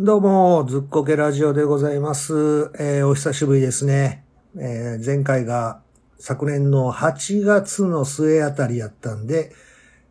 どうも、ずっこけラジオでございます。えーお久しぶりですね。えー前回が昨年の8月の末あたりやったんで、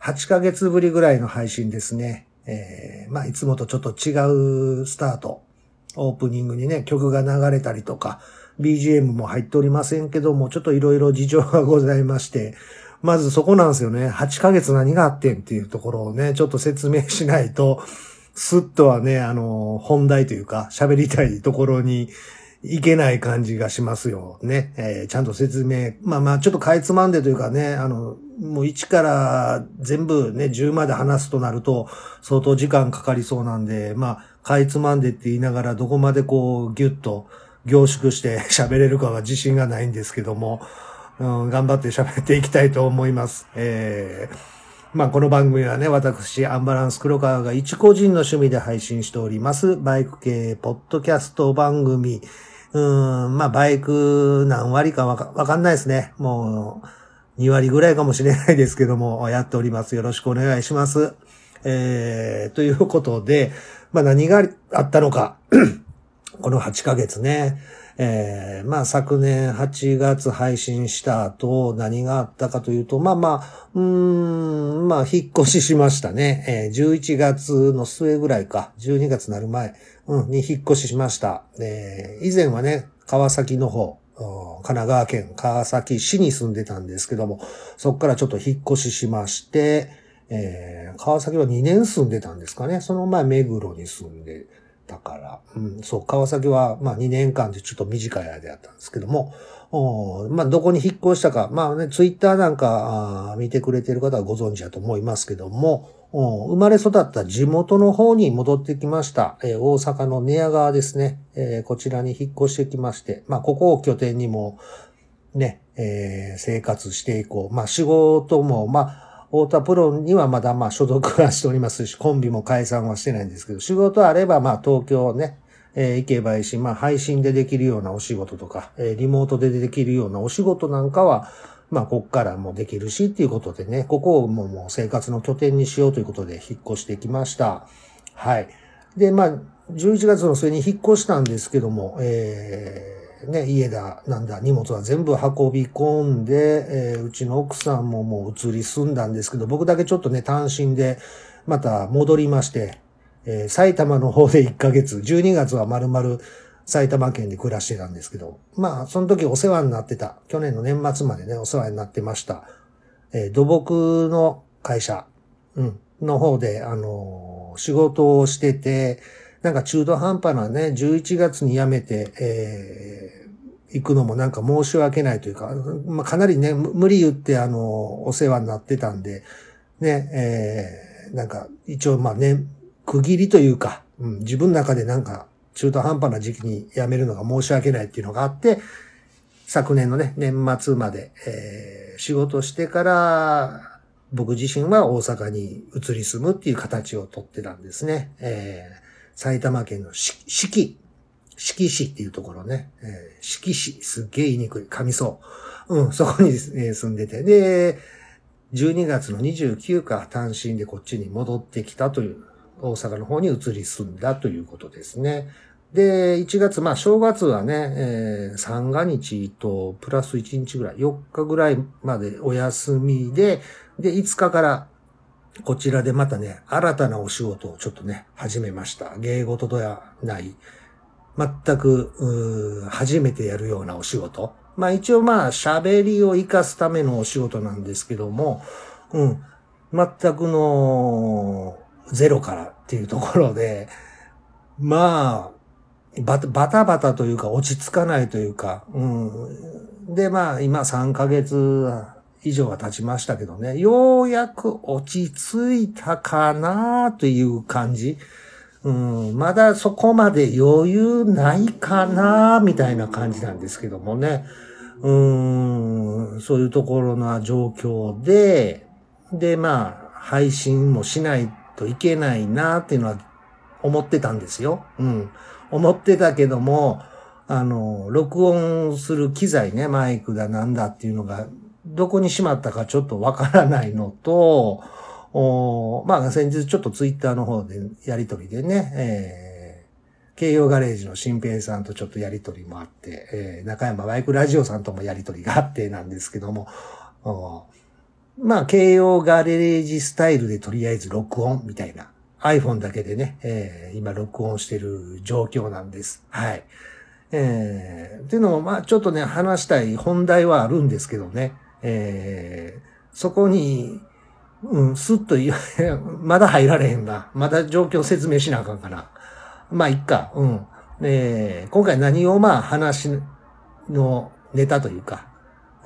8ヶ月ぶりぐらいの配信ですね。えーまあ、いつもとちょっと違うスタート。オープニングにね、曲が流れたりとか、BGM も入っておりませんけども、ちょっといろいろ事情がございまして、まずそこなんですよね。8ヶ月何があってんっていうところをね、ちょっと説明しないと、スッとはね、あの、本題というか、喋りたいところにいけない感じがしますよね。えーちゃんと説明、まあまあ、ちょっとかいつまんでというかね、あの、もう1から全部ね、10まで話すとなると、相当時間かかりそうなんで、まあ、かいつまんでって言いながら、どこまでこう、ギュッと凝縮して 喋れるかは自信がないんですけども、うん、頑張って喋っていきたいと思います。えーまあ、この番組はね、私、アンバランス黒川が一個人の趣味で配信しております、バイク系ポッドキャスト番組。うん、まあ、バイク何割かわかわかんないですね。もう、2割ぐらいかもしれないですけども、やっております。よろしくお願いします。えー、ということで、まあ、何があったのか。この8ヶ月ね。えー、まあ昨年8月配信した後何があったかというと、まあまあ、うーん、まあ引っ越ししましたね。えー、11月の末ぐらいか、12月になる前、うん、に引っ越ししました。えー、以前はね、川崎の方、神奈川県川崎市に住んでたんですけども、そこからちょっと引っ越ししまして、えー、川崎は2年住んでたんですかね。その前目黒に住んでたから、うん、そう、川崎はまあ2年間でちょっと短い間やったんですけども、おまあどこに引っ越したか、まあね、ツイッターなんか見てくれてる方はご存知だと思いますけども、生まれ育った地元の方に戻ってきました。えー大阪の寝屋川ですね、えーこちらに引っ越してきまして、まあここを拠点にもね、えー生活していこう。まあ仕事も、まあ、太田プロにはまだまあ所属はしておりますし、コンビも解散はしてないんですけど、仕事あればまあ東京ね、えー行けばいいし、まあ配信でできるようなお仕事とか、えーリモートでできるようなお仕事なんかは、まあこっからもできるしっていうことでね、ここをもうもう生活の拠点にしようということで引っ越してきました。はい。で、まあ、11月の末に引っ越したんですけども、えーね、家だ、なんだ、荷物は全部運び込んで、えーうちの奥さんももう移り住んだんですけど、僕だけちょっとね、単身で、また戻りまして、えー埼玉の方で1ヶ月、12月は丸々埼玉県で暮らしてたんですけど、まあ、その時お世話になってた、去年の年末までね、お世話になってました、えー土木の会社、うん、の方で、あのー仕事をしてて、なんか中途半端なね、11月に辞めて、えー行くのもなんか申し訳ないというか、まあ、かなりね、無理言って、あの、お世話になってたんで、ね、えーなんか、一応まあね、区切りというか、うん、自分の中でなんか、中途半端な時期に辞めるのが申し訳ないっていうのがあって、昨年のね、年末まで、えー仕事してから、僕自身は大阪に移り住むっていう形をとってたんですね。えー埼玉県のし四季、四季市っていうところね、えー四季市、すっげえ言いにくい、上層。うん、そこにね、住んでて。で、12月の29日単身でこっちに戻ってきたという、大阪の方に移り住んだということですね。で、1月、まあ正月はね、えー三が日とプラス1日ぐらい、4日ぐらいまでお休みで、で、5日からこちらでまたね、新たなお仕事をちょっとね、始めました。芸事ではない。全く、初めてやるようなお仕事。まあ一応まあ喋りを活かすためのお仕事なんですけども、うん。全くのゼロからっていうところで、まあ、バタバタバタというか落ち着かないというか、うん。でまあ今3ヶ月以上は経ちましたけどね、ようやく落ち着いたかなという感じ。うん、まだそこまで余裕ないかなみたいな感じなんですけどもね。うん、そういうところの状況で、で、まあ、配信もしないといけないなっていうのは思ってたんですよ。うん。思ってたけども、あの、録音する機材ね、マイクだなんだっていうのが、どこにしまったかちょっとわからないのと、おまあ先日ちょっとツイッターの方でやりとりでね、え京葉ガレージの新平さんとちょっとやりとりもあって、えー、中山バイクラジオさんともやりとりがあってなんですけども、まあ、京葉ガレージスタイルでとりあえず録音みたいな iPhone だけでね、えー、今録音してる状況なんです。はい。えー、っていうのも、まあちょっとね、話したい本題はあるんですけどね、えー、そこに、うん、すっと言 まだ入られへんな。まだ状況説明しなあかんから。まあ、いっか。うん。えー、今回何をまあ話のネタというか、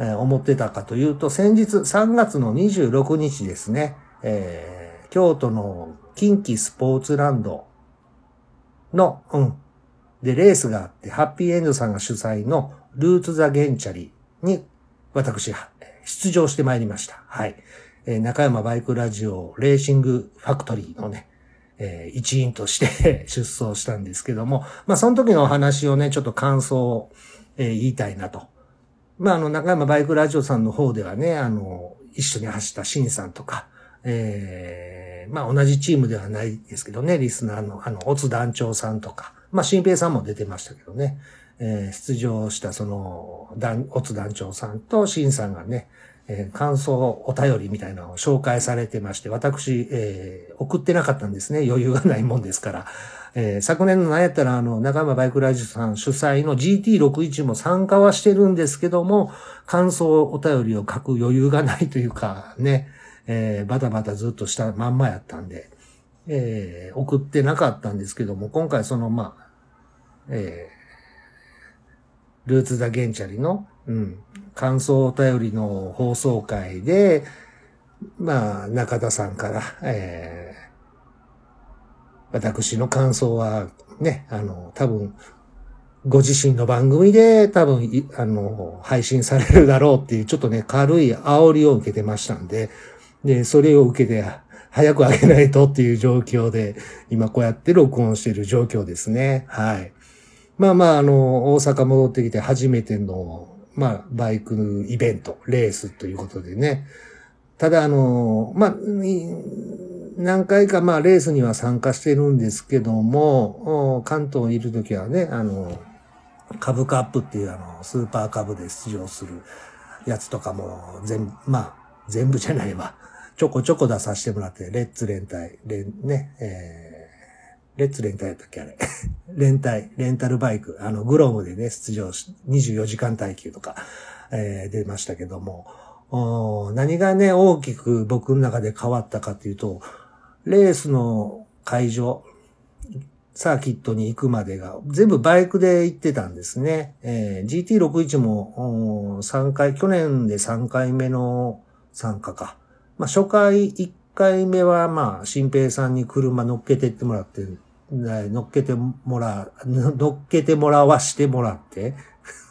え、思ってたかというと、先日3月の26日ですね、えー、京都の近畿スポーツランドの、うん。で、レースがあって、ハッピーエンドさんが主催のルーツ・ザ・ゲンチャリに、私、出場してまいりました。はい。えー、中山バイクラジオレーシングファクトリーのね、えー、一員として 出走したんですけども、まあ、その時のお話をね、ちょっと感想を、えー、言いたいなと。まあ、あの、中山バイクラジオさんの方ではね、あの、一緒に走ったシンさんとか、えー、まあ、同じチームではないですけどね、リスナーの、あの、オツ団長さんとか、まあ、新平さんも出てましたけどね、えー、出場したその、オツ団長さんとシンさんがね、えー、感想、お便りみたいなのを紹介されてまして、私、えー、送ってなかったんですね。余裕がないもんですから。えー、昨年の何やったら、あの、中山バイクラジオさん主催の GT61 も参加はしてるんですけども、感想、お便りを書く余裕がないというか、ね、えー、バタバタずっとしたまんまやったんで、えー、送ってなかったんですけども、今回その、まあ、えー、ルーツ・ザ・ゲンチャリの、うん、感想お便りの放送会で、まあ、中田さんから、えー、私の感想は、ね、あの、多分、ご自身の番組で多分、あの、配信されるだろうっていう、ちょっとね、軽い煽りを受けてましたんで、で、それを受けて、早く上げないとっていう状況で、今こうやって録音している状況ですね。はい。まあまあ、あの、大阪戻ってきて初めてのまあ、バイクイベント、レースということでね。ただ、あの、まあ、何回か、まあ、レースには参加してるんですけども、関東にいるときはね、あの、株カップっていうあの、スーパー株で出場するやつとかも、全部、まあ、全部じゃないわ。ちょこちょこ出させてもらって、レッツ連帯、連、ね、えーレッツレンタルやったっけあれ。レンタイ、レンタルバイク、あの、グロムでね、出場し、24時間耐久とか、えー、出ましたけども、何がね、大きく僕の中で変わったかっていうと、レースの会場、サーキットに行くまでが全部バイクで行ってたんですね。えー、GT61 も3回、去年で3回目の参加か。まあ初回1回目はまあ、新平さんに車乗っけてってもらって乗っけてもら、乗っけてもらわしてもらって。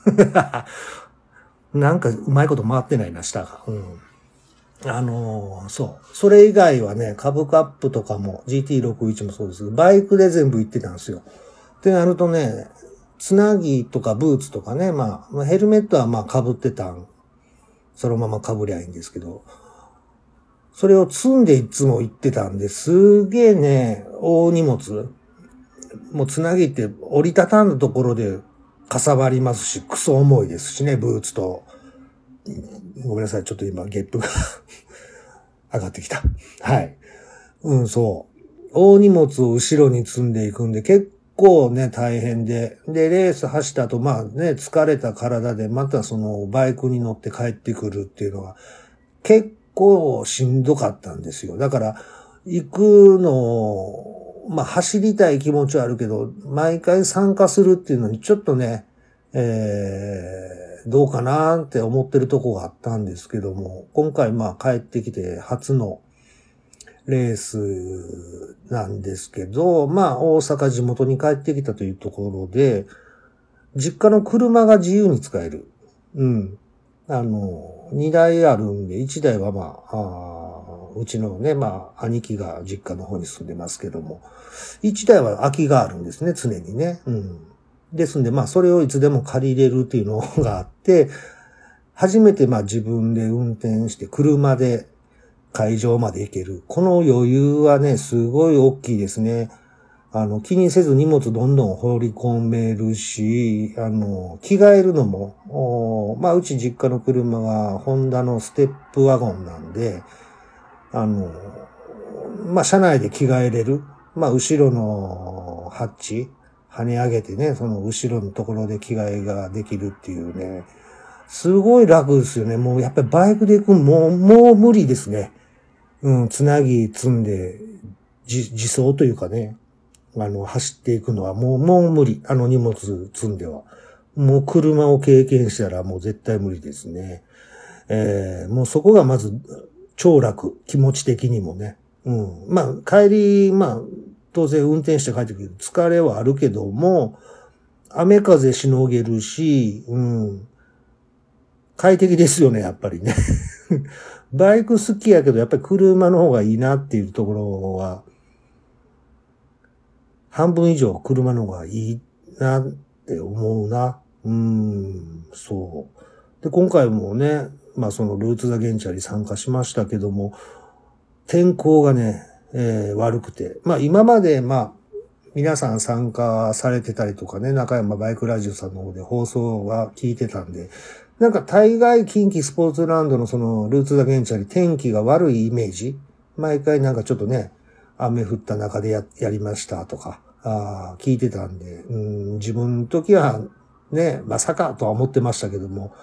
なんかうまいこと回ってないな、下が。うん。あのー、そう。それ以外はね、株カップとかも GT61 もそうですけど、バイクで全部行ってたんですよ。ってなるとね、つなぎとかブーツとかね、まあ、ヘルメットはまあ被ってたん、そのまま被りゃいいんですけど、それを積んでいつも行ってたんで、すげえね、大荷物、もうつなぎって折りたたんだところでかさばりますし、クソ重いですしね、ブーツと。ごめんなさい、ちょっと今ゲップが 上がってきた。はい。うん、そう。大荷物を後ろに積んでいくんで、結構ね、大変で。で、レース走った後、まあね、疲れた体で、またそのバイクに乗って帰ってくるっていうのは、結構しんどかったんですよ。だから、行くのまあ走りたい気持ちはあるけど、毎回参加するっていうのにちょっとね、えー、どうかなって思ってるとこがあったんですけども、今回まあ帰ってきて初のレースなんですけど、まあ大阪地元に帰ってきたというところで、実家の車が自由に使える。うん。あの、2台あるんで、1台はまあ、あうちのね、まあ、兄貴が実家の方に住んでますけども、一台は空きがあるんですね、常にね。うん。ですんで、まあ、それをいつでも借りれるっていうのがあって、初めてまあ自分で運転して車で会場まで行ける。この余裕はね、すごい大きいですね。あの、気にせず荷物どんどん放り込めるし、あの、着替えるのも、まあ、うち実家の車がホンダのステップワゴンなんで、あの、まあ、車内で着替えれる。まあ、後ろのハッチ、跳ね上げてね、その後ろのところで着替えができるっていうね、すごい楽ですよね。もうやっぱりバイクで行くもう、もう無理ですね。うん、つなぎ積んで、自走というかね、あの、走っていくのはもう、もう無理。あの荷物積んでは。もう車を経験したらもう絶対無理ですね。えー、もうそこがまず超楽。気持ち的にもね。うん。まあ、帰り、まあ、当然運転して帰ってくる疲れはあるけども、雨風しのげるし、うん。快適ですよね、やっぱりね。バイク好きやけど、やっぱり車の方がいいなっていうところは、半分以上車の方がいいなって思うな。うん、そう。で、今回もね、まあそのルーツ・ザ・ゲンチャリ参加しましたけども、天候がね、えー、悪くて。まあ今まで、まあ、皆さん参加されてたりとかね、中山バイクラジオさんの方で放送は聞いてたんで、なんか大概近畿スポーツランドのそのルーツ・ザ・ゲンチャリ天気が悪いイメージ毎回なんかちょっとね、雨降った中でややりましたとか、あ聞いてたんで、うん、自分の時はね、まさかとは思ってましたけども、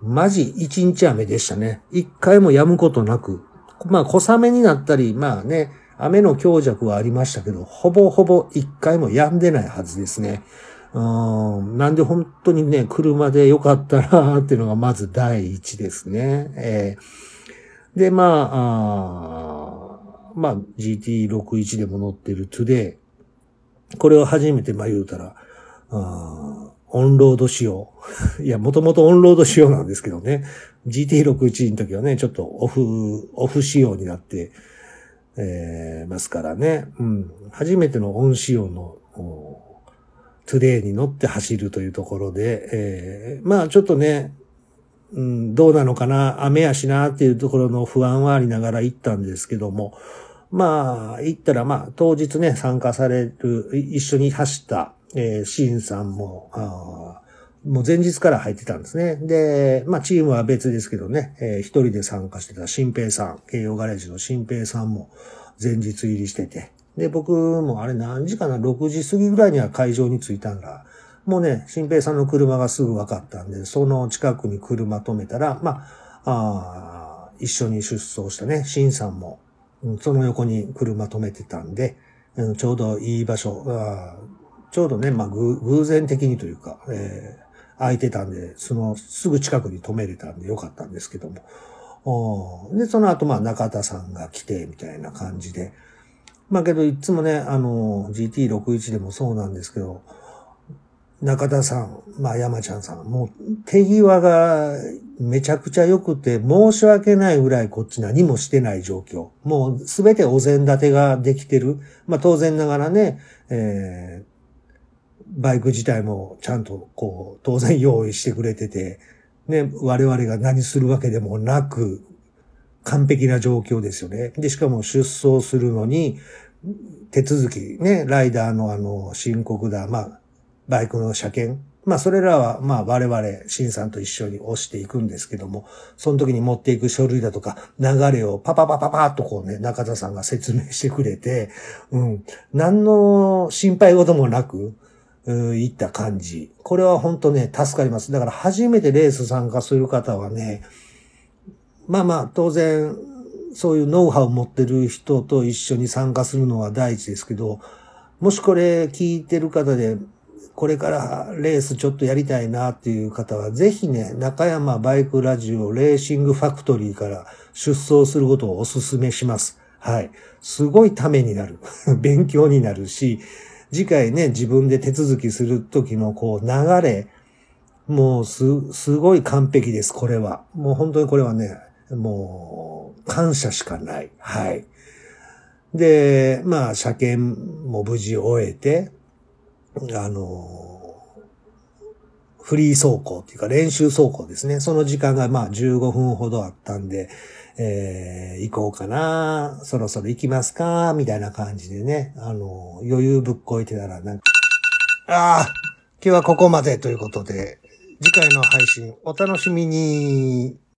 マジ一日雨でしたね。一回も止むことなく。まあ小雨になったり、まあね、雨の強弱はありましたけど、ほぼほぼ一回も止んでないはずですね。うんなんで本当にね、車でよかったなっていうのがまず第一ですね。えー、で、まあ、あまあ GT61 でも乗ってる Today。これを初めてま言うたら、あオンロード仕様。いや、もともとオンロード仕様なんですけどね。GT61 の時はね、ちょっとオフ、オフ仕様になって、えー、ますからね。うん。初めてのオン仕様の、トゥデイに乗って走るというところで、えー、まあちょっとね、うん、どうなのかな、雨やしなっていうところの不安はありながら行ったんですけども、まあ、行ったら、まあ、当日ね、参加される、一緒に走った、えー、シンさんも、もう前日から入ってたんですね。で、まあ、チームは別ですけどね、えー、一人で参加してた新平さん、慶応ガレージの新平さんも前日入りしてて、で、僕もあれ何時かな、6時過ぎぐらいには会場に着いたんだ。もうね、新平さんの車がすぐ分かったんで、その近くに車止めたら、まあ、あ一緒に出走したね、新さんもうんその横に車止めてたんで、うんちょうどいい場所、あちょうどね、まあ偶然的にというか、えー、空いてたんで、そのすぐ近くに止めれたんでよかったんですけども。で、その後まあ中田さんが来て、みたいな感じで。まあけどいつもね、あの、GT61 でもそうなんですけど、中田さん、まあ山ちゃんさん、もう手際がめちゃくちゃ良くて、申し訳ないぐらいこっち何もしてない状況。もうすべてお膳立てができてる。まあ当然ながらね、えー、バイク自体もちゃんとこう、当然用意してくれてて、ね、我々が何するわけでもなく、完璧な状況ですよね。で、しかも出走するのに、手続き、ね、ライダーのあの、申告だ、まあ、バイクの車検。まあそれらはまあ我々、新さんと一緒に押していくんですけども、その時に持っていく書類だとか流れをパパパパパッとこうね、中田さんが説明してくれて、うん、何の心配事もなく、いった感じ。これは本当ね、助かります。だから初めてレース参加する方はね、まあまあ当然、そういうノウハウを持ってる人と一緒に参加するのは第一ですけど、もしこれ聞いてる方でこれからレースちょっとやりたいなっていう方は、ぜひね、中山バイクラジオレーシングファクトリーから出走することをお勧めします。はい。すごいためになる。勉強になるし、次回ね、自分で手続きするときのこう流れ、もうす、すごい完璧です、これは。もう本当にこれはね、もう、感謝しかない。はい。で、まあ、車検も無事終えて、あの、フリー走行っていうか練習走行ですね。その時間がまあ15分ほどあったんで、えー、行こうかな、そろそろ行きますか、みたいな感じでね、あの、余裕ぶっこいてたら、なんか、ああ、今日はここまでということで、次回の配信お楽しみに。